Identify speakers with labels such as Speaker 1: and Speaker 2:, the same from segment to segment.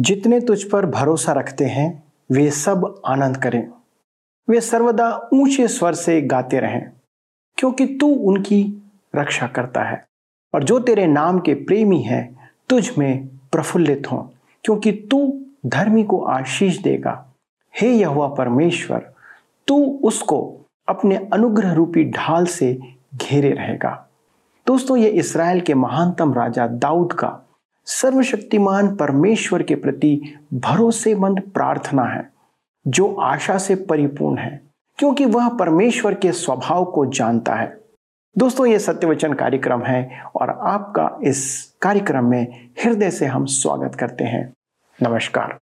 Speaker 1: जितने तुझ पर भरोसा रखते हैं, वे सब आनंद करें। वे सर्वदा ऊँचे स्वर से गाते रहें, क्योंकि तू उनकी रक्षा करता है। और जो तेरे नाम के प्रेमी हैं, तुझ में प्रफुल्लित हों, क्योंकि तू धर्मी को आशीष देगा। हे यहुआ परमेश्वर, तू उसको अपने अनुग्रह रूपी ढाल से घेरे रहेगा। दोस्तों, ये इसराइल के महानतम राजा दाऊद का सर्वशक्तिमान परमेश्वर के प्रति भरोसेमंद प्रार्थना है, जो आशा से परिपूर्ण है, क्योंकि वह परमेश्वर के स्वभाव को जानता है। दोस्तों, ये सत्यवचन कार्यक्रम है और आपका इस कार्यक्रम में हृदय से हम स्वागत करते हैं। नमस्कार।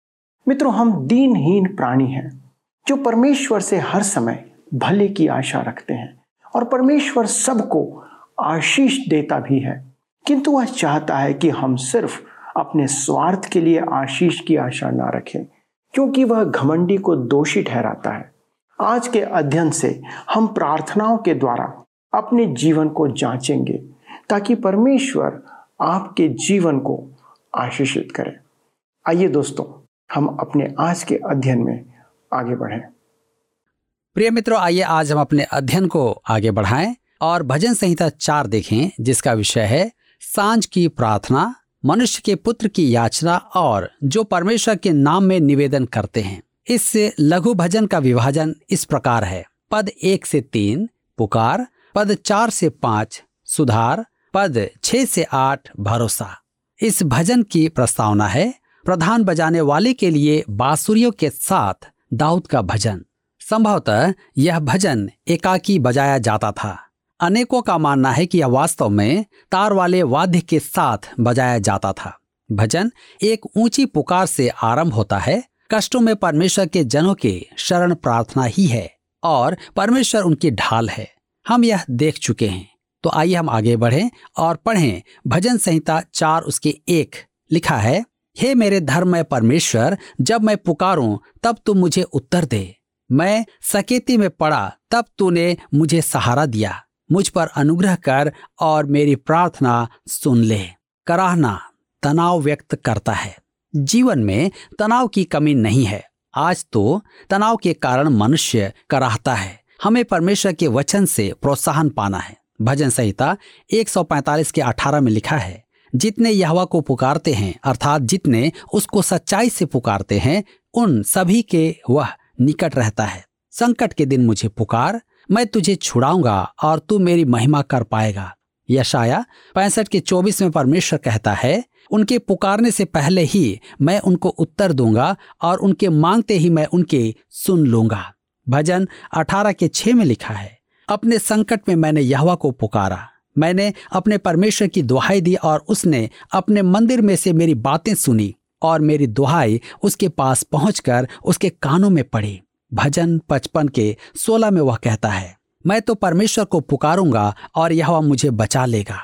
Speaker 1: मित्रों, हम दीनहीन प्राणी हैं, जो परमेश्वर से हर समय भले की आशा रखते हैं और परमेश्वर सबको आशीष देता भी है। किंतु वह चाहता है कि हम सिर्फ़ अपने स्वार्थ के लिए आशीष की आशा ना रखें, क्योंकि वह घमंडी को दोषी ठहराता है। आज के अध्ययन से हम प्रार्थनाओं के द्वारा अपने जीवन को जांचेंगे, ताकि परमेश्वर आपके जीवन को आशीषित करे। आइए दोस्तों, हम अपने आज के अध्ययन में आगे बढ़ें।
Speaker 2: प्रिय मित्रों, आइए आज हम अपने अध्ययन को आगे बढ़ाएँ और भजन संहिता चार देखें, जिसका विषय है साँझ की प्रार्थना, मनुष्य के पुत्र की याचना और जो परमेश्वर के नाम में निवेदन करते हैं। इस लघु भजन का विभाजन इस प्रकार है। पद एक से तीन, पुकार, पद चार से पाँच, सुधार, पद छह से आठ, भरोसा। इस भजन की प्रस्तावना है, प्रधान बजाने वाले के लिए बांसुरियों के साथ दाऊद का भजन। संभवतः यह भजन एकाकी बजाया जाता था। अनेकों का मानना है कि यह वास्तव में तार वाले वाद्य के साथ बजाया जाता था। भजन एक ऊँची पुकार से आरंभ होता है। कष्टों में परमेश्वर के जनों के शरण प्रार्थना ही है और परमेश्वर उनकी ढाल है। हम यह देख चुके हैं। तो आइए हम आगे बढ़ें और पढ़ें। भजन संहिता चार उसके एक लिखा है, हे मेरे धर्म परमेश्वर, जब मैं पुकारूं, तब तू मुझे उत्तर दे। मैं सकेती में पड़ा, तब तूने मुझे सहारा दिया। मुझ पर अनुग्रह कर और मेरी प्रार्थना सुन ले। कराहना तनाव व्यक्त करता है। जीवन में तनाव की कमी नहीं है। आज तो तनाव के कारण मनुष्य कराहता है। हमें परमेश्वर के वचन से प्रोत्साहन पाना है। भजन संहिता 145 के 18 में लिखा है, जितने यहवा को पुकारते हैं, अर्थात जितने उसको सच्चाई से पुकारते हैं, उन सभी के वह निकट रहता है। संकट के दिन मुझे पुकार मैं तुझे छुड़ाऊँगा और तू मेरी महिमा कर पाएगा। यशाया पैंसठ के चौबीस में परमेश्वर कहता है, उनके पुकारने से पहले ही मैं उनको उत्तर दूँगा और उनके मांगते ही मैं उनके सुन लूँगा। भजन अठारह के छह में लिखा है, अपने संकट में मैंने यहवा को पुकारा। मैंने अपने परमेश्वर की दुहाई दी और उसने अपने मंदिर में से मेरी बातें सुनी और मेरी दुहाई उसके पास पहुंचकर उसके कानों में पड़ी। भजन पचपन के सोलह में वह कहता है, मैं तो परमेश्वर को पुकारूँगा और यह मुझे बचा लेगा।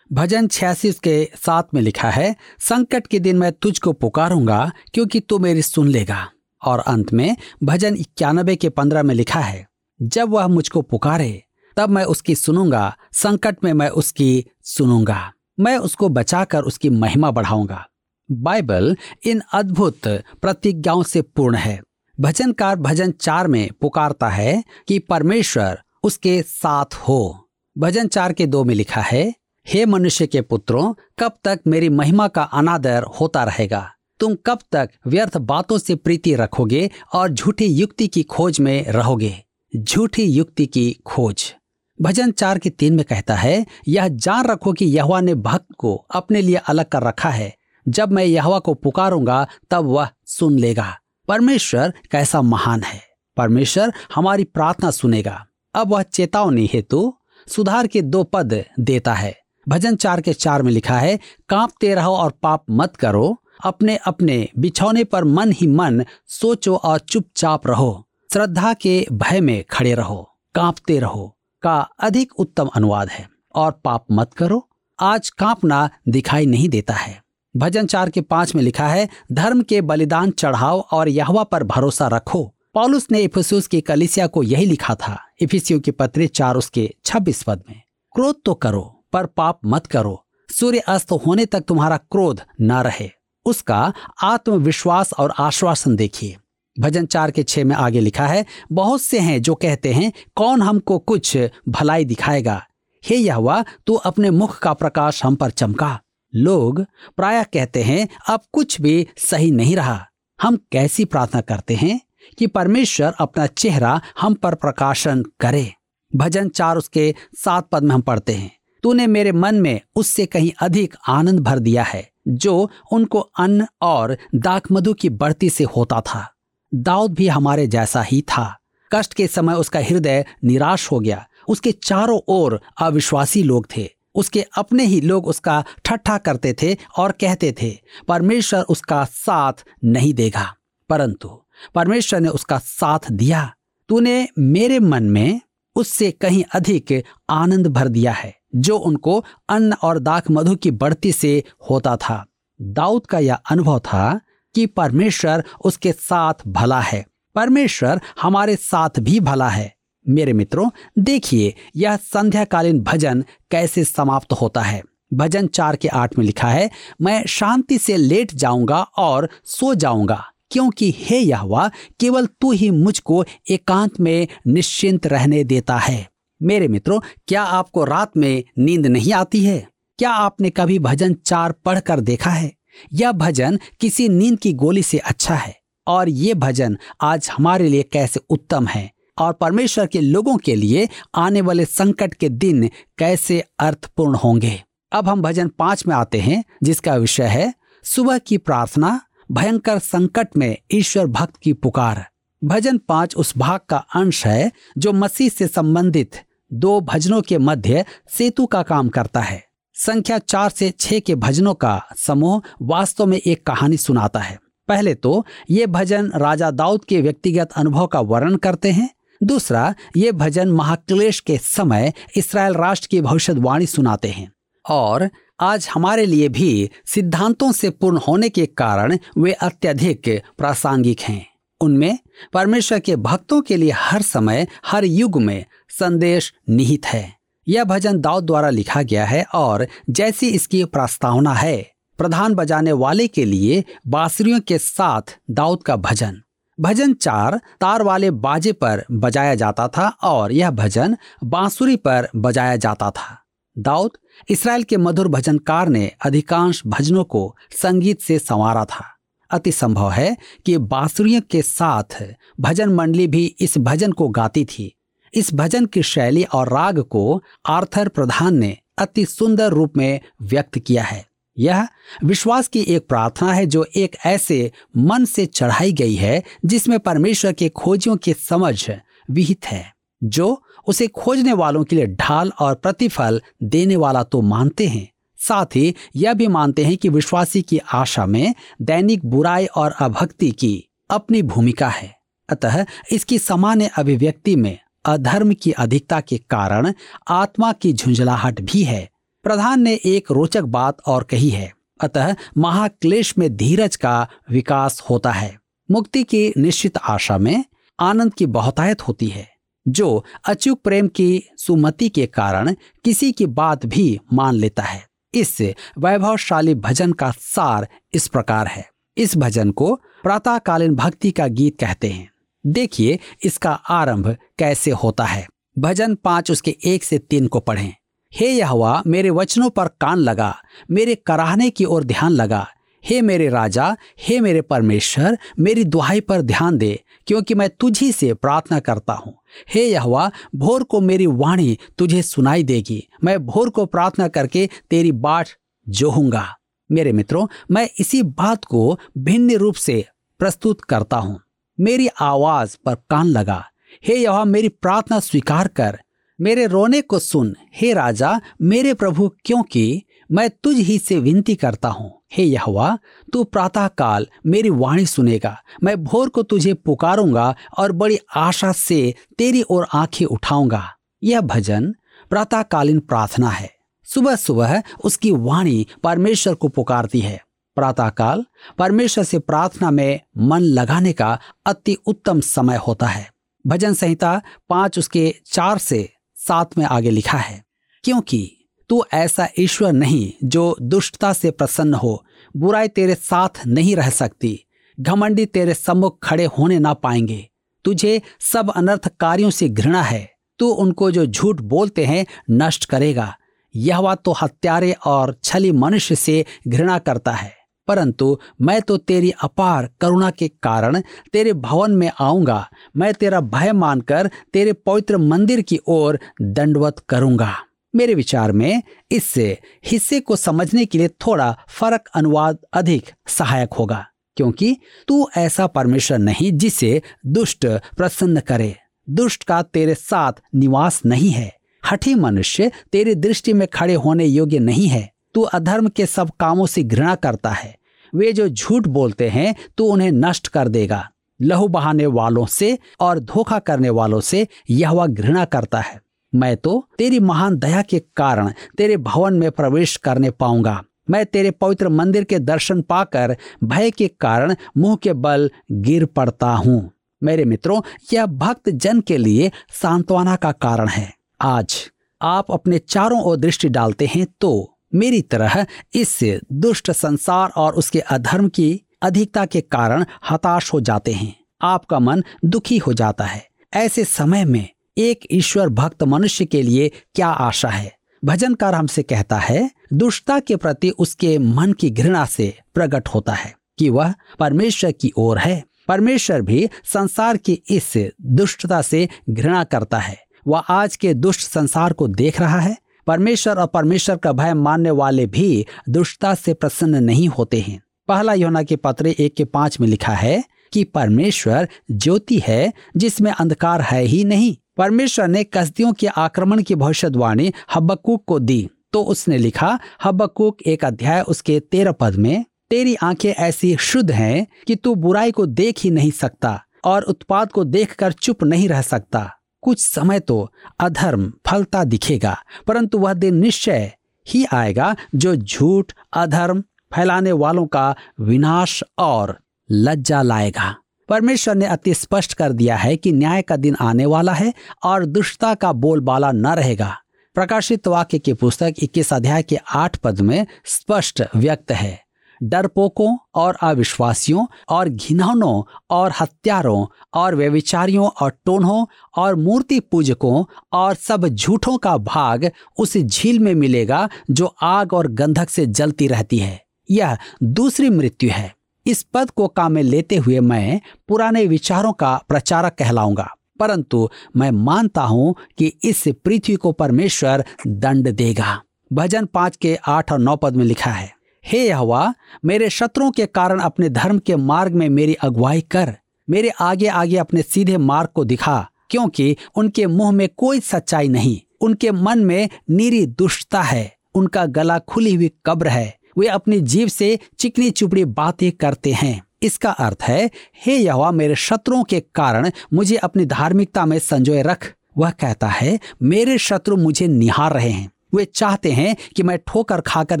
Speaker 2: भजन छियासी के साथ में लिखा है, संकट के दिन मैं तुझको पुकारूँगा क्योंकि तू मेरी सुन लेगा। और अंत में भजन इक्यानबे के पंद्रह में लिखा है, जब वह मुझको पुकारे, तब मैं उसकी सुनूँगा, संकट में मैं उसकी सुनूँगा। मैं उसको बचाकर उसकी महिमा बढ़ाऊँगा। बाइबल इन अद्भुत प्रतिज्ञाओं से पूर्ण है। भजनकार भजन चार में पुकारता है कि परमेश्वर उसके साथ हो। भजन चार के दो में लिखा है, हे मनुष्य के पुत्रों, कब तक मेरी महिमा का अनादर होता रहेगा? तुम कब तक व्यर्थ बातों से प्रीति रखोगे और झूठी युक्ति की खोज में रहोगे? झूठी युक्ति की खोज। भजन चार के तीन में कहता है, यह जान रखो कि यहवा ने भक्त को अपने लिए अलग कर रखा है। जब मैं यहवा को पुकारूँगा, तब वह सुन लेगा। परमेश्वर कैसा महान है। परमेश्वर हमारी प्रार्थना सुनेगा। अब वह चेतावनी हेतु सुधार के दो पद देता है। भजन चार के चार में लिखा है, कांपते रहो और पाप मत करो। अपने अपने बिछौने पर मन ही मन सोचो और चुपचाप रहो। श्रद्धा के भय में खड़े रहो। कांपते रहो का अधिक उत्तम अनुवाद है। और पाप मत करो। आज कांपना दिखाई नहीं देता है। भजन चार के पाँच में लिखा है, धर्म के बलिदान चढ़ाओ और यहवा पर भरोसा रखो। पॉलुस ने इफिसियस की कलिसिया को यही लिखा था, इफिसियो के पत्र चार उसके छब्बीस पद में। क्रोध तो करो, पर पाप मत करो। सूर्य अस्त होने तक तुम्हारा क्रोध न रहे। उसका आत्मविश्वास और आश्वासन देखिए। भजन चार के छह में आगे लिखा है, बहुत से हैं जो कहते हैं, कौन हमको कुछ भलाई दिखाएगा? हे यह तू अपने मुख का प्रकाश हम पर चमका। लोग प्राय कहते हैं, अब कुछ भी सही नहीं रहा। हम कैसी प्रार्थना करते हैं कि परमेश्वर अपना चेहरा हम पर प्रकाशन करे? भजन चार उसके सात पद में हम पढ़ते हैं, तूने मेरे मन में उससे कहीं अधिक आनंद भर दिया है, जो उनको अन्न और दाक मधु की बढ़ती से होता था। दाऊद भी हमारे जैसा ही था। कष्ट के समय उसका हृदय निराश हो गया। उसके चारों ओर अविश्वासी लोग थे। उसके अपने ही लोग उसका ठट्ठा करते थे और कहते थे, परमेश्वर उसका साथ नहीं देगा। परंतु परमेश्वर ने उसका साथ दिया। तूने मेरे मन में उससे कहीं अधिक आनंद भर दिया है, जो उनको अन्न और दाख मधु की बढ़ती से होता था। दाऊद का यह अनुभव था कि परमेश्वर उसके साथ भला है। परमेश्वर हमारे साथ भी भला है। मेरे मित्रों, देखिए यह संध्याकालीन भजन कैसे समाप्त होता है। भजन चार के आठ में लिखा है, मैं शांति से लेट जाऊँगा और सो जाऊँगा, क्योंकि हे यहवा, केवल तू ही मुझको एकांत में निश्चिंत रहने देता है। मेरे मित्रों, क्या आपको रात में नींद नहीं आती है? क्या आपने कभी भजन चार पढ़कर देखा है? यह भजन किसी नींद की गोली से अच्छा है, और ये भजन आज हमारे लिए कैसे उत्तम है? और परमेश्वर के लोगों के लिए आने वाले संकट के दिन कैसे अर्थपूर्ण होंगे। अब हम भजन पाँच में आते हैं, जिसका विषय है, सुबह की प्रार्थना, भयंकर संकट में ईश्वर भक्त की पुकार। भजन पाँच उस भाग का अंश है, जो मसीह से संबंधित दो भजनों के मध्य सेतु का काम करता है। संख्या चार से छह के भजनों का समूह वास्तव में एक कहानी सुनाता है। पहले तो ये भजन राजा दाऊद के व्यक्तिगत अनुभव का वर्णन करते हैं दूसरा, ये भजन महाक्लेश के समय इसराइल राष्ट्र की भविष्यवाणी सुनाते हैं। और आज हमारे लिए भी सिद्धांतों से पूर्ण होने के कारण वे अत्यधिक प्रासंगिक हैं। उनमें परमेश्वर के भक्तों के लिए हर समय, हर युग में संदेश निहित है। यह भजन दाऊद द्वारा लिखा गया है और जैसी इसकी प्रस्तावना है, प्रधान बजाने वाले के लिए बांसुरियों के साथ दाऊद का भजन। भजन चार तार वाले बाजे पर बजाया जाता था और यह भजन बांसुरी पर बजाया जाता था। दाऊद, इसराइल के मधुर भजनकार ने अधिकांश भजनों को संगीत से संवारा था। अति संभव है कि बांसुरियों के साथ भजन मंडली भी इस भजन को गाती थी। इस भजन की शैली और राग को आर्थर प्रधान ने अति सुंदर रूप में व्यक्त किया है। यह विश्वास की एक प्रार्थना है जो एक ऐसे मन से चढ़ाई गई है जिसमें परमेश्वर के खोजियों की समझ विहित है, जो उसे खोजने वालों के लिए ढाल और प्रतिफल देने वाला तो मानते हैं। साथ ही यह भी मानते हैं कि विश्वासी की आशा में दैनिक बुराई और अभक्ति की अपनी भूमिका है। अतः इसकी सामान्य अभिव्यक्ति में अधर्म की अधिकता के कारण आत्मा की झुंझलाहट भी है। प्रधान ने एक रोचक बात और कही है। अतः महाक्लेश में धीरज का विकास होता है। मुक्ति की निश्चित आशा में आनंद की बहुतायत होती है, जो अचूक प्रेम की सुमति के कारण किसी की बात भी मान लेता है। इस वैभवशाली भजन का सार इस प्रकार है। इस भजन को प्रातःकालीन भक्ति का गीत कहते हैं। देखिए इसका आरंभ कैसे होता है। भजन पाँच उसके एक से तीन को पढ़ें। हे यहवा, मेरे वचनों पर कान लगा, मेरे कराहने की ओर ध्यान लगा। हे मेरे राजा, हे मेरे परमेश्वर, मेरी दुहाई पर ध्यान दे, क्योंकि मैं तुझी से प्रार्थना करता हूँ। हे यहवा, भोर को मेरी वाणी तुझे सुनाई देगी। मैं भोर को प्रार्थना करके तेरी बाट जोहूँगा। मेरे मित्रों, मैं इसी बात को भिन्न रूप से प्रस्तुत करता हूँ। मेरी आवाज़ पर कान लगा। हे यह मेरी प्रार्थना स्वीकार कर। मेरे रोने को सुन, हे राजा, मेरे प्रभु, क्योंकि मैं तुझ ही से विनती करता हूँ। हे यहवा, तू प्रातः काल मेरी वाणी सुनेगा। मैं भोर को तुझे पुकारूँगा और बड़ी आशा से तेरी ओर आँखें उठाऊँगा। यह भजन प्रातःकालीन प्रार्थना है। सुबह सुबह उसकी वाणी परमेश्वर को पुकारती है। प्रातःकाल परमेश्वर से प्रार्थना में मन लगाने का अति उत्तम समय होता है। भजन संहिता पाँच उसके चार से साथ में आगे लिखा है, क्योंकि तू ऐसा ईश्वर नहीं जो दुष्टता से प्रसन्न हो, बुराई तेरे साथ नहीं रह सकती, घमंडी तेरे सम्मुख खड़े होने ना पाएँगे। तुझे सब अनर्थकारियों से घृणा है, तू उनको जो झूठ बोलते हैं, नष्ट करेगा। यह तो हत्यारे और छली मनुष्य से घृणा करता है। परंतु मैं तो तेरी अपार करुणा के कारण तेरे भवन में आऊँगा। मैं तेरा भय मानकर तेरे पवित्र मंदिर की ओर दंडवत करूँगा। मेरे विचार में इससे हिस्से को समझने के लिए थोड़ा फ़र्क अनुवाद अधिक सहायक होगा, क्योंकि तू ऐसा परमेश्वर नहीं जिसे दुष्ट प्रसन्न करे। दुष्ट का तेरे साथ निवास नहीं है। हठी मनुष्य तेरी दृष्टि में खड़े होने योग्य नहीं है। तू अधर्म के सब कामों से घृणा करता है। वे जो झूठ बोलते हैं, तू उन्हें नष्ट कर देगा। लहू बहाने वालों से और धोखा करने वालों से यह वह घृणा करता है। मैं तो तेरी महान दया के कारण तेरे भवन में प्रवेश करने पाऊँगा। मैं तेरे पवित्र मंदिर के दर्शन पाकर भय के कारण मुँह के बल गिर पड़ता हूँ। मेरे मित्रों, यह भक्त जन के लिए सांत्वना का कारण है। आज आप अपने चारों ओर दृष्टि डालते हैं तो मेरी तरह इस दुष्ट संसार और उसके अधर्म की अधिकता के कारण हताश हो जाते हैं। आपका मन दुखी हो जाता है। ऐसे समय में एक ईश्वर भक्त मनुष्य के लिए क्या आशा है? भजनकार हमसे कहता है, दुष्टता के प्रति उसके मन की घृणा से प्रकट होता है कि वह परमेश्वर की ओर है। परमेश्वर भी संसार की इस दुष्टता से घृणा करता है। वह आज के दुष्ट संसार को देख रहा है। परमेश्वर और परमेश्वर का भय मानने वाले भी दुष्टता से प्रसन्न नहीं होते हैं। पहला योना के पत्र एक के पाँच में लिखा है कि परमेश्वर ज्योति है, जिसमें अंधकार है ही नहीं। परमेश्वर ने कसदियों के आक्रमण की भविष्यवाणी हब्बकूक को दी। तो उसने लिखा, हब्बकूक एक अध्याय उसके तेरह पद में, तेरी आँखें ऐसी शुद्ध हैं कि तू बुराई को देख ही नहीं सकता और उत्पाद को देखकर चुप नहीं रह सकता। कुछ समय तो अधर्म, फलता दिखेगा, परंतु वह दिन निश्चय ही आएगा जो झूठ, अधर्म फैलाने वालों का विनाश और लज्जा लाएगा। परमेश्वर ने अति स्पष्ट कर दिया है कि न्याय का दिन आने वाला है और दुष्टता का बोलबाला न रहेगा। प्रकाशित वाक्य की पुस्तक 21 अध्याय के आठ पद में स्पष्ट व्यक्त है। डरपोकों और अविश्वासियों और घिनौनों और हत्यारों और व्यविचारियों और टोनों और मूर्ति पूजकों और सब झूठों का भाग उस झील में मिलेगा जो आग और गंधक से जलती रहती है। यह दूसरी मृत्यु है। इस पद को काम में लेते हुए मैं पुराने विचारों का प्रचारक कहलाऊँगा। परंतु मैं मानता हूँ कि इस पृथ्वी को परमेश्वर दंड देगा। भजन पाँच के आठ और नौ पद में लिखा है। हे यहोवा मेरे शत्रुओं के कारण अपने धर्म के मार्ग में मेरी अगुवाई कर, मेरे आगे आगे अपने सीधे मार्ग को दिखा, क्योंकि उनके मुँह में कोई सच्चाई नहीं, उनके मन में नीरी दुष्टता है, उनका गला खुली हुई कब्र है, वे अपनी जीव से चिकनी चुपड़ी बातें करते हैं। इसका अर्थ है, हे यहोवा, मेरे शत्रुओं के कारण मुझे अपनी धार्मिकता में संजोए रख। वह कहता है, मेरे शत्रु मुझे निहार रहे हैं, वे चाहते हैं कि मैं ठोकर खाकर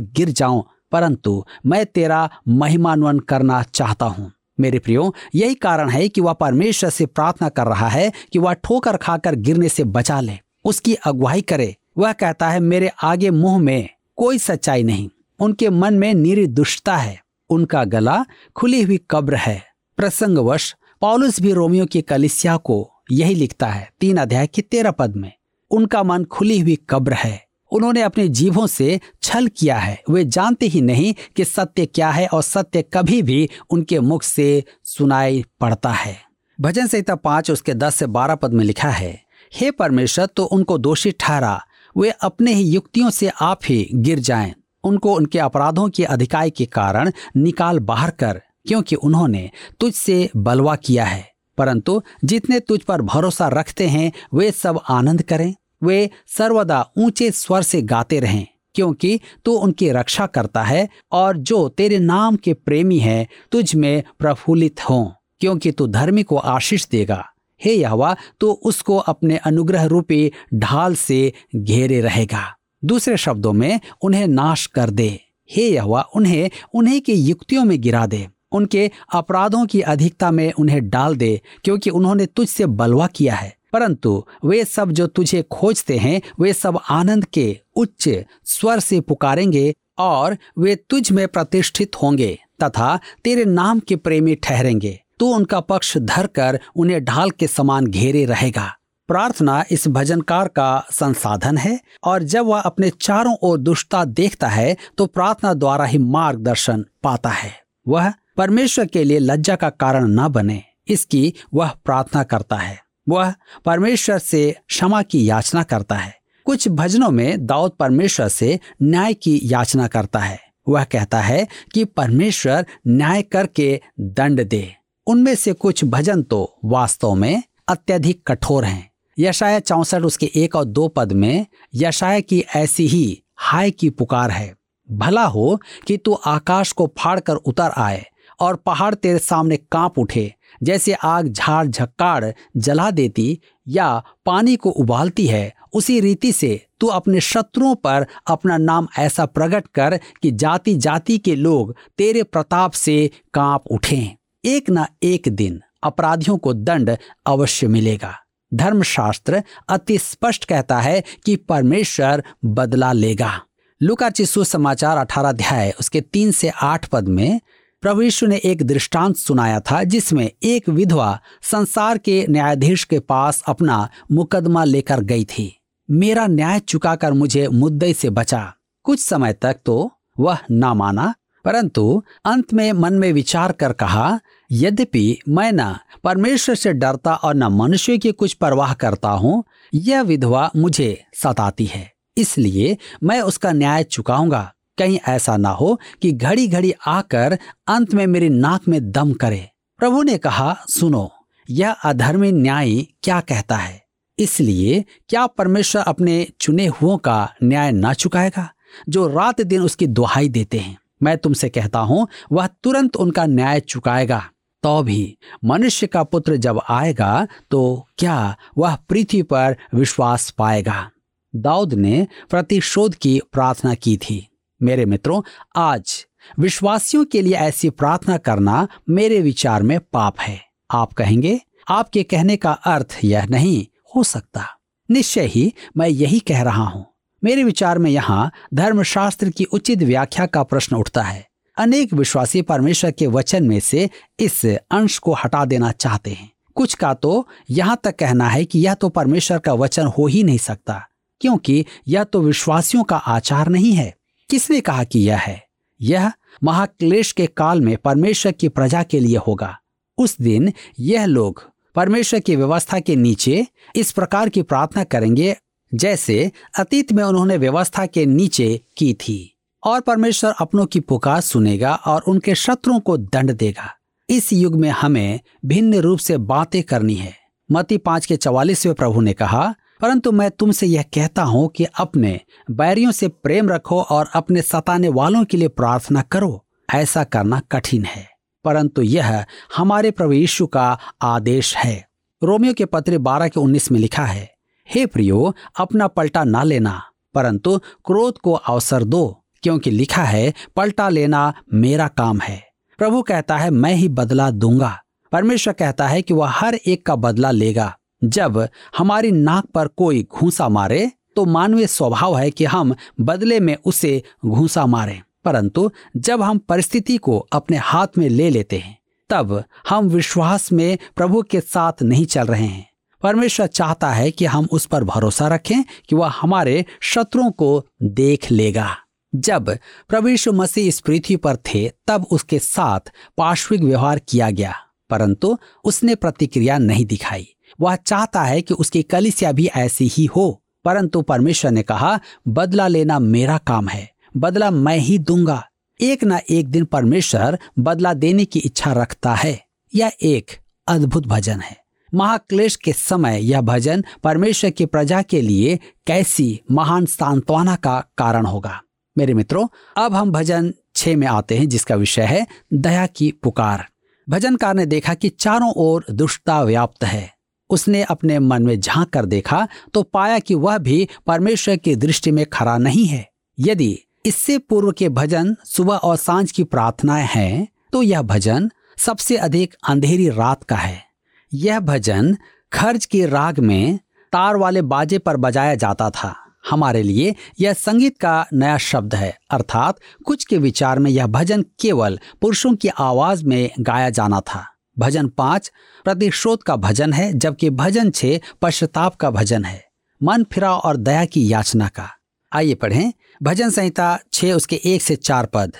Speaker 2: गिर जाऊँ परंतु मैं तेरा महिमान्वन करना चाहता हूँ। मेरे प्रियो, यही कारण है कि वह परमेश्वर से प्रार्थना कर रहा है कि वह ठोकर खाकर गिरने से बचा ले, उसकी अगुवाई करे। वह कहता है, मेरे आगे मुँह में कोई सच्चाई नहीं, उनके मन में निरी दुष्टता है, उनका गला खुली हुई कब्र है। प्रसंगवश, पॉलुस भी रोमियो की कलिसिया को यही लिखता है, तीन अध्याय की तेरह पद में, उनका मन खुली हुई कब्र है। उन्होंने अपने जीवों से छल किया है। वे जानते ही नहीं कि सत्य क्या है और सत्य कभी भी उनके मुख से सुनाई पड़ता है। भजन संहिता पाँच उसके दस से बारह पद में लिखा है, हे परमेश्वर तो उनको दोषी ठहरा। वे अपने ही युक्तियों से आप ही गिर जाएँ। उनको उनके अपराधों की अधिकाई के कारण निकाल बाहर कर, क्योंकि उन्होंने तुझसे बलवा किया है। परंतु जितने तुझ पर भरोसा रखते हैं, वे सब आनंद करें। वे सर्वदा ऊँचे स्वर से गाते रहें, क्योंकि तू उनकी रक्षा करता है और जो तेरे नाम के प्रेमी हैं, तुझ में प्रफुल्लित हों, क्योंकि तू धर्मी को आशीष देगा। हे यहवा तो उसको अपने अनुग्रह रूपी ढाल से घेरे रहेगा। दूसरे शब्दों में, उन्हें नाश कर दे। हे यहवा, उन्हें, उन्हीं की युक्तियों में गिरा दे। उनके अपराधों की अधिकता में उन्हें डाल दे, क्योंकि उन्होंने तुझसे बलवा किया है। परंतु वे सब जो तुझे खोजते हैं, वे सब आनंद के उच्च स्वर से पुकारेंगे और वे तुझ में प्रतिष्ठित होंगे तथा तेरे नाम के प्रेमी ठहरेंगे। तू उनका पक्ष धरकर उन्हें ढाल के समान घेरे रहेगा। प्रार्थना इस भजनकार का संसाधन है और जब वह अपने चारों ओर दुष्टता देखता है तो प्रार्थना द्वारा ही मार्गदर्शन पाता है। वह परमेश्वर के लिए लज्जा का कारण न बने, इसकी वह प्रार्थना करता है। वह परमेश्वर से क्षमा की याचना करता है। कुछ भजनों में दाऊद परमेश्वर से न्याय की याचना करता है। वह कहता है कि परमेश्वर न्याय करके दंड दे। उनमें से कुछ भजन तो वास्तव में अत्यधिक कठोर हैं। यशाया चौसठ उसके एक और दो पद में यशाया की ऐसी ही हाय की पुकार है। भला हो कि तू आकाश को फाड़ कर उतर आए और पहाड़ तेरे सामने काँप उठे जैसे आग झाड़ झक्काड़ जला देती या पानी को उबालती है, उसी रीति से तू अपने शत्रुओं पर अपना नाम ऐसा प्रकट कर कि जाति जाति के लोग तेरे प्रताप से काँप उठें। एक ना एक दिन अपराधियों को दंड अवश्य मिलेगा। धर्मशास्त्र अति स्पष्ट कहता है कि परमेश्वर बदला लेगा। लुका चिस्सु समाचार अठारह अध्याय, उसके तीन से आठ पद में प्रभु यीशु ने एक दृष्टांत सुनाया था, जिसमें एक विधवा संसार के न्यायाधीश के पास अपना मुकदमा लेकर गई थी। मेरा न्याय चुकाकर मुझे मुद्दे से बचा। कुछ समय तक तो वह ना माना, परंतु अंत में मन में विचार कर कहा, यद्यपि मैं न परमेश्वर से डरता और न मनुष्य की कुछ परवाह करता हूँ, यह विधवा मुझे सताती है, इसलिए मैं उसका न्याय चुकाऊँगा। कहीं ऐसा ना हो कि घड़ी घड़ी आकर अंत में मेरी नाक में दम करे। प्रभु ने कहा, सुनो, यह अधर्मी न्याय क्या कहता है? इसलिए क्या परमेश्वर अपने चुने हुओं का न्याय ना चुकाएगा, जो रात दिन उसकी दुहाई देते हैं? मैं तुमसे कहता हूँ, वह तुरंत उनका न्याय चुकाएगा। तो भी मनुष्य का पुत्र जब आएगा तो क्या वह पृथ्वी पर विश्वास पाएगा? दाऊद ने प्रतिशोध की प्रार्थना की थी। मेरे मित्रों, आज विश्वासियों के लिए ऐसी प्रार्थना करना मेरे विचार में पाप है। आप कहेंगे, आपके कहने का अर्थ यह नहीं हो सकता। निश्चय ही मैं यही कह रहा हूँ। मेरे विचार में यहाँ धर्मशास्त्र की उचित व्याख्या का प्रश्न उठता है। अनेक विश्वासी परमेश्वर के वचन में से इस अंश को हटा देना चाहते हैं। कुछ का तो यहाँ तक कहना है कि यह तो परमेश्वर का वचन हो ही नहीं सकता, क्योंकि यह तो विश्वासियों का आचार नहीं है। किसने कहा कि यह है? यह महाक्लेश के काल में परमेश्वर की प्रजा के लिए होगा। उस दिन यह लोग परमेश्वर की व्यवस्था के नीचे इस प्रकार की प्रार्थना करेंगे, जैसे अतीत में उन्होंने व्यवस्था के नीचे की थी। और परमेश्वर अपनों की पुकार सुनेगा और उनके शत्रुओं को दंड देगा। इस युग में हमें भिन्न रूप से बातें करनी है। मती पाँच के चवालीसवें प्रभु ने कहा परंतु मैं तुमसे यह कहता हूँ कि अपने बैरियों से प्रेम रखो और अपने सताने वालों के लिए प्रार्थना करो। ऐसा करना कठिन है, परंतु यह हमारे प्रभु यीशु का आदेश है। रोमियो के पत्र बारह के उन्नीस में लिखा है, हे प्रियो, अपना पलटा ना लेना, परंतु क्रोध को अवसर दो, क्योंकि लिखा है, पलटा लेना मेरा काम है। प्रभु कहता है, मैं ही बदला दूँगा। परमेश्वर कहता है कि वह हर एक का बदला लेगा। जब हमारी नाक पर कोई घूसा मारे तो मानवीय स्वभाव है कि हम बदले में उसे घूसा मारें। परंतु जब हम परिस्थिति को अपने हाथ में ले लेते हैं, तब हम विश्वास में प्रभु के साथ नहीं चल रहे हैं। परमेश्वर चाहता है कि हम उस पर भरोसा रखें कि वह हमारे शत्रुओं को देख लेगा। जब प्रभु यीशु मसीह इस पृथ्वी पर थे, तब उसके साथ पार्श्विक व्यवहार किया गया, परंतु उसने प्रतिक्रिया नहीं दिखाई। वह चाहता है कि उसकी कलिसिया भी ऐसी ही हो। परंतु परमेश्वर ने कहा, बदला लेना मेरा काम है, बदला मैं ही दूँगा। एक ना एक दिन परमेश्वर बदला देने की इच्छा रखता है। यह एक अद्भुत भजन है। महाक्लेश के समय यह भजन परमेश्वर की प्रजा के लिए कैसी महान सांत्वना का कारण होगा। मेरे मित्रों, अब हम भजन छ में आते हैं, जिसका विषय है दया की पुकार। भजनकार ने देखा कि चारों ओर दुष्टता व्याप्त है। उसने अपने मन में झाँक कर देखा तो पाया कि वह भी परमेश्वर की दृष्टि में खरा नहीं है। यदि इससे पूर्व के भजन सुबह और साँझ की प्रार्थनाएँ हैं तो यह भजन सबसे अधिक अंधेरी रात का है। यह भजन खर्च के राग में तार वाले बाजे पर बजाया जाता था। हमारे लिए यह संगीत का नया शब्द है, अर्थात कुछ के विचार में यह भजन केवल पुरुषों की आवाज़ में गाया जाना था। भजन पाँच प्रतिशोध का भजन है, जबकि भजन छह पश्चाताप का भजन है। मन फिरा और दया की याचना का। आइए पढ़ें। भजन संहिता छह उसके एक से चार पद।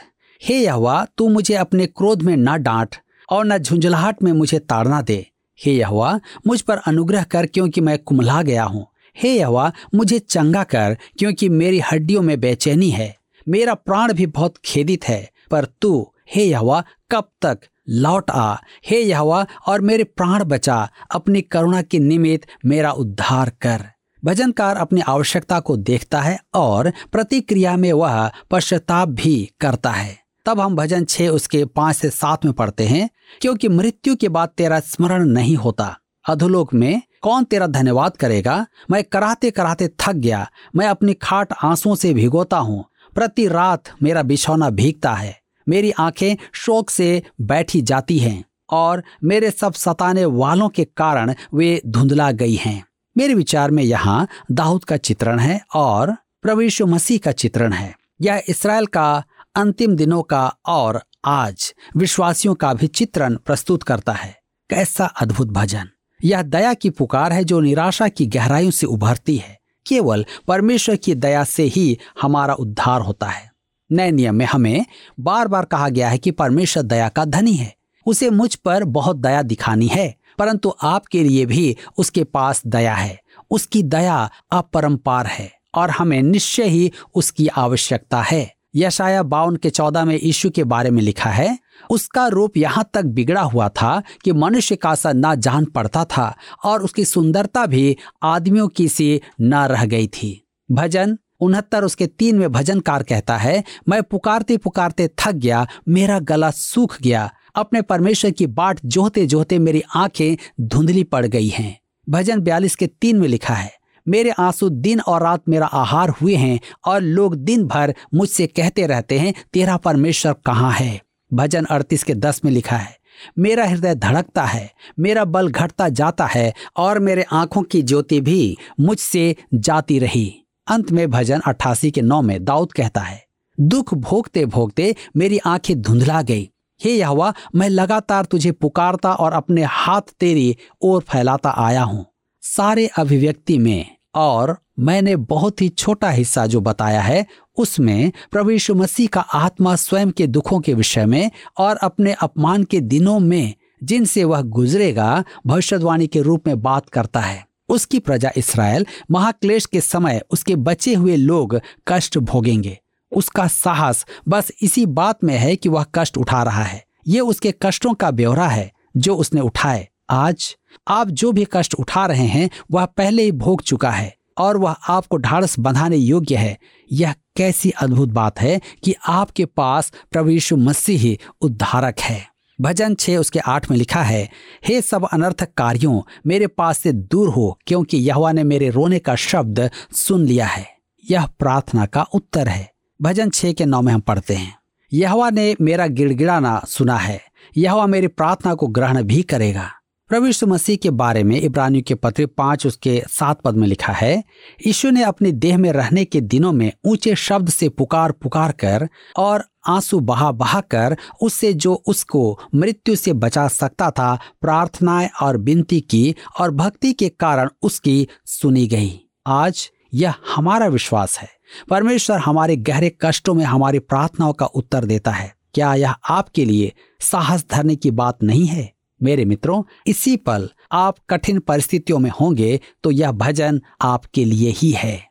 Speaker 2: हे यहवा, तू मुझे अपने क्रोध में न डांट और न झुंझलाहट में मुझे ताड़ना दे। हे यहवा, मुझ पर अनुग्रह कर क्योंकि मैं कुमला गया हूँ। हे यहवा, मुझे चंगा कर क्योंकि मेरी हड्डियों में बेचैनी है। मेरा प्राण भी बहुत खेदित है, पर तू, हे यहवा, कब तक लौट आ। हे यहवा, और मेरे प्राण बचा। अपनी करुणा के निमित्त मेरा उद्धार कर। भजनकार अपनी आवश्यकता को देखता है और प्रतिक्रिया में वह पश्चाताप भी करता है। तब हम भजन छह उसके पाँच से सात में पढ़ते हैं, क्योंकि मृत्यु के बाद तेरा स्मरण नहीं होता। अधोलोक में कौन तेरा धन्यवाद करेगा? मैं कराते कराते थक गया। मैं अपनी खाट आंसुओं से भिगोता हूँ। प्रति रात मेरा बिछौना भीगता है। मेरी आँखें शोक से बैठी जाती हैं और मेरे सब सताने वालों के कारण वे धुंधला गई हैं। मेरे विचार में यहाँ दाऊद का चित्रण है और प्रभु मसीह का चित्रण है। यह इसराइल का अंतिम दिनों का और आज विश्वासियों का भी चित्रण प्रस्तुत करता है। कैसा अद्भुत भजन! यह दया की पुकार है जो निराशा की गहराइयों से उभरती है। केवल परमेश्वर की दया से ही हमारा उद्धार होता है। नए नियम में हमें बार बार कहा गया है कि परमेश्वर दया का धनी है। उसे मुझ पर बहुत दया दिखानी है, परंतु आपके लिए भी उसके पास दया है। उसकी दया अपरंपार है और हमें निश्चय ही उसकी आवश्यकता है। यशाया बावन के चौदह में यीशु के बारे में लिखा है, उसका रूप यहाँ तक बिगड़ा हुआ था कि मनुष्य का सा ना जान पड़ता था और उसकी सुंदरता भी आदमियों की सी न रह गई थी। भजन उनहत्तर उसके तीन में भजनकार कहता है, मैं पुकारते पुकारते थक गया, मेरा गला सूख गया। अपने परमेश्वर की बाट जोहते जोहते मेरी आँखें धुंधली पड़ गई हैं। भजन बयालीस के तीन में लिखा है, मेरे आँसू दिन और रात मेरा आहार हुए हैं और लोग दिन भर मुझसे कहते रहते हैं, तेरा परमेश्वर कहाँ है? भजन अड़तीस के दस में लिखा है, मेरा हृदय धड़कता है, मेरा बल घटता जाता है और मेरे आँखों की ज्योति भी मुझसे जाती रही। अंत में भजन अट्ठासी के नौ में दाऊद कहता है, दुख भोगते भोगते मेरी आँखें धुंधला गई। हे यहवा, मैं लगातार तुझे पुकारता और अपने हाथ तेरी ओर फैलाता आया हूँ। सारे अभिव्यक्ति में और मैंने बहुत ही छोटा हिस्सा जो बताया है, उसमें प्रभु यीशु मसीह का आत्मा स्वयं के दुखों के विषय में और अपने अपमान के दिनों में जिनसे वह गुजरेगा, भविष्यवाणी के रूप में बात करता है। उसकी प्रजा इसराइल, महाक्लेश के समय उसके बचे हुए लोग कष्ट भोगेंगे। उसका साहस बस इसी बात में है कि वह कष्ट उठा रहा है। ये उसके कष्टों का ब्यौरा है, जो उसने उठाए। आज आप जो भी कष्ट उठा रहे हैं, वह पहले ही भोग चुका है, और वह आपको ढाड़स बंधाने योग्य है। यह कैसी अद्भुत बात है कि आपके पास प्रभु यीशु मसीह उद्धारक है। भजन छह उसके आठ में लिखा है, हे सब अनर्थक कार्यों, मेरे पास से दूर हो, क्योंकि यहवा ने मेरे रोने का शब्द सुन लिया है। यह प्रार्थना का उत्तर है। भजन छह के नौ में हम पढ़ते हैं, यहवा ने मेरा गिड़गिड़ाना सुना है। यहवा मेरी प्रार्थना को ग्रहण भी करेगा। प्रभु मसीह के बारे में इब्रानियों के पत्र पाँच उसके सात पद में लिखा है, यीशु ने अपने देह में रहने के दिनों में ऊँचे शब्द से पुकार पुकार कर और आँसू बहा बहा कर उससे जो उसको मृत्यु से बचा सकता था, प्रार्थनाएँ और विनती की और भक्ति के कारण उसकी सुनी गई। आज यह हमारा विश्वास है। परमेश्वर हमारे गहरे कष्टों में हमारी प्रार्थनाओं का उत्तर देता है। क्या यह आपके लिए साहस धरने की बात नहीं है? मेरे मित्रों, इसी पल आप कठिन परिस्थितियों में होंगे तो यह भजन आपके लिए ही है।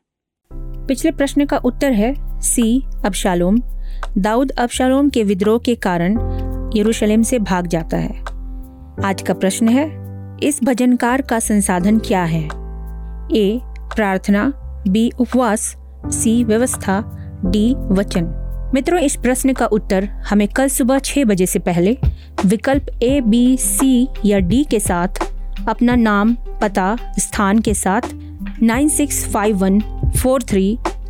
Speaker 3: पिछले प्रश्न का उत्तर है सी, अबशालोम। दाऊद अबशालोम के विद्रोह के कारण यरूशलेम से भाग जाता है। आज का प्रश्न है, इस भजनकार का संसाधन क्या है? ए, प्रार्थना, बी, उपवास, सी, व्यवस्था, डी, वचन। मित्रों, इस प्रश्न का उत्तर हमें कल सुबह छह बजे से पहले विकल्प ए, बी, सी या डी के साथ, अपना नाम, पता, स्थान के साथ, nine six five one four three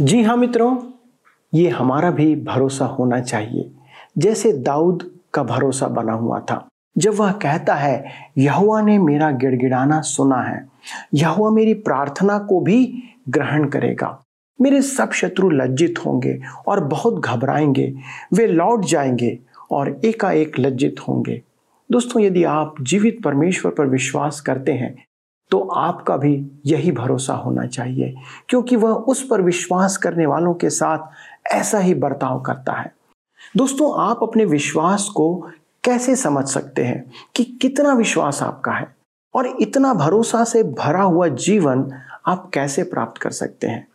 Speaker 1: जी हाँ मित्रों, ये हमारा भी भरोसा होना चाहिए। जैसे दाऊद का भरोसा बना हुआ था। जब वह कहता है यहुआ ने मेरा गिड़गिड़ाना सुना है। यहुआ मेरी प्रार्थना को भी ग्रहण करेगा। मेरे सब शत्रु लज्जित होंगे और बहुत घबराएँगे। वे लौट जाएँगे और एकाएक लज्जित होंगे। दोस्तों, यदि आप जीवित परमेश्वर पर विश्वास करते हैं तो आपका भी यही भरोसा होना चाहिए, क्योंकि वह उस पर विश्वास करने वालों के साथ ऐसा ही बर्ताव करता है। दोस्तों, आप अपने विश्वास को कैसे समझ सकते हैं कि कितना विश्वास आपका है? और इतना भरोसा से भरा हुआ जीवन आप कैसे प्राप्त कर सकते हैं?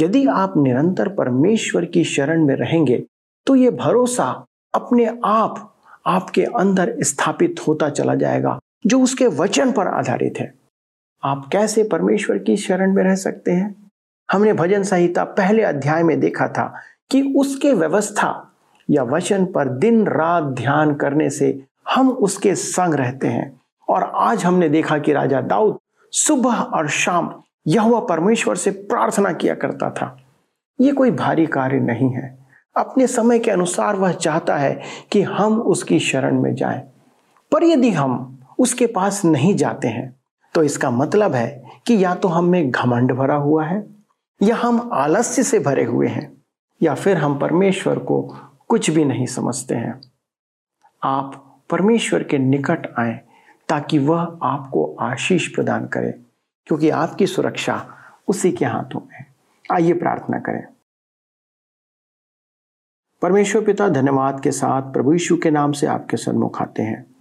Speaker 1: यदि आप निरंतर परमेश्वर की शरण में रहेंगे तो ये भरोसा अपने आप आपके अंदर स्थापित होता चला जाएगा, जो उसके वचन पर आधारित है। आप कैसे परमेश्वर की शरण में रह सकते हैं? हमने भजन संहिता पहले अध्याय में देखा था कि उसके व्यवस्था या वचन पर दिन रात ध्यान करने से हम उसके संग रहते हैं। और आज हमने देखा कि राजा दाऊद सुबह और शाम यह परमेश्वर से प्रार्थना किया करता था। ये कोई भारी कार्य नहीं है। अपने समय के अनुसार वह चाहता है कि हम उसकी शरण में जाएँ। पर यदि हम उसके पास नहीं जाते हैं तो इसका मतलब है कि या तो हम में घमंड भरा हुआ है, या हम आलस्य से भरे हुए हैं, या फिर हम परमेश्वर को कुछ भी नहीं समझते हैं। आप परमेश्वर के निकट आए ताकि वह आपको आशीष प्रदान करे, क्योंकि आपकी सुरक्षा उसी के हाथों में आइए प्रार्थना करें। परमेश्वर पिता, धन्यवाद के साथ प्रभु यीशु के नाम से आपके सन्मुख आते हैं।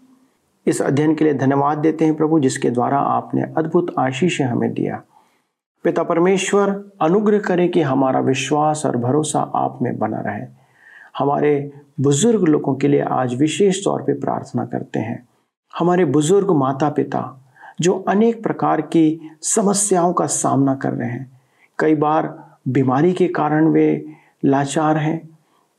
Speaker 1: इस अध्ययन के लिए धन्यवाद देते हैं प्रभु, जिसके द्वारा आपने अद्भुत आशीष हमें दिया। पिता परमेश्वर, अनुग्रह करें कि हमारा विश्वास और भरोसा आप में बना रहे। हमारे बुज़ुर्ग लोगों के लिए आज विशेष तौर पे प्रार्थना करते हैं। हमारे बुज़ुर्ग माता पिता जो अनेक प्रकार की समस्याओं का सामना कर रहे हैं। कई बार बीमारी के कारण वे लाचार हैं,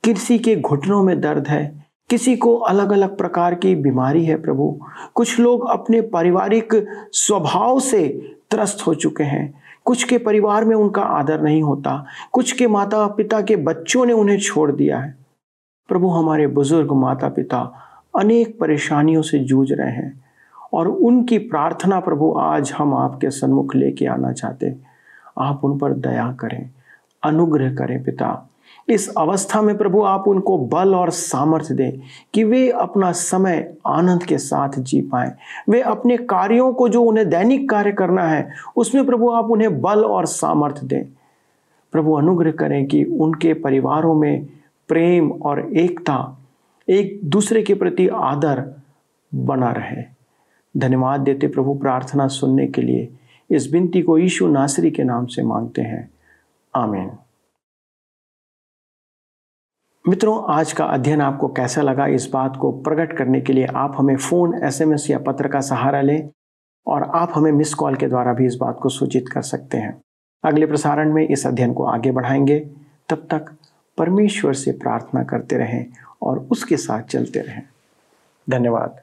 Speaker 1: किसी के घुटनों में दर्द है किसी को अलग अलग प्रकार की बीमारी है प्रभु। कुछ लोग अपने पारिवारिक स्वभाव से त्रस्त हो चुके हैं। कुछ के परिवार में उनका आदर नहीं होता। कुछ के माता पिता के बच्चों ने उन्हें छोड़ दिया है। प्रभु, हमारे बुज़ुर्ग माता पिता अनेक परेशानियों से जूझ रहे हैं और उनकी प्रार्थना प्रभु आज हम आपके सन्मुख लेके आना चाहते आप उन पर दया करें, अनुग्रह करें पिता। इस अवस्था में प्रभु आप उनको बल और सामर्थ्य दें कि वे अपना समय आनंद के साथ जी पाए। वे अपने कार्यों को जो उन्हें दैनिक कार्य करना है, उसमें प्रभु आप उन्हें बल और सामर्थ्य दें। प्रभु अनुग्रह करें कि उनके परिवारों में प्रेम और एकता एक दूसरे के प्रति आदर बना रहे। धन्यवाद देते प्रभु प्रार्थना सुनने के लिए। इस बिनती को यीशु नासरी के नाम से मांगते हैं। आमीन। मित्रों, आज का अध्ययन आपको कैसा लगा? इस बात को प्रकट करने के लिए आप हमें फ़ोन, एसएमएस या पत्र का सहारा लें और आप हमें मिस कॉल के द्वारा भी इस बात को सूचित कर सकते हैं। अगले प्रसारण में इस अध्ययन को आगे बढ़ाएँगे। तब तक परमेश्वर से प्रार्थना करते रहें और उसके साथ चलते रहें। धन्यवाद।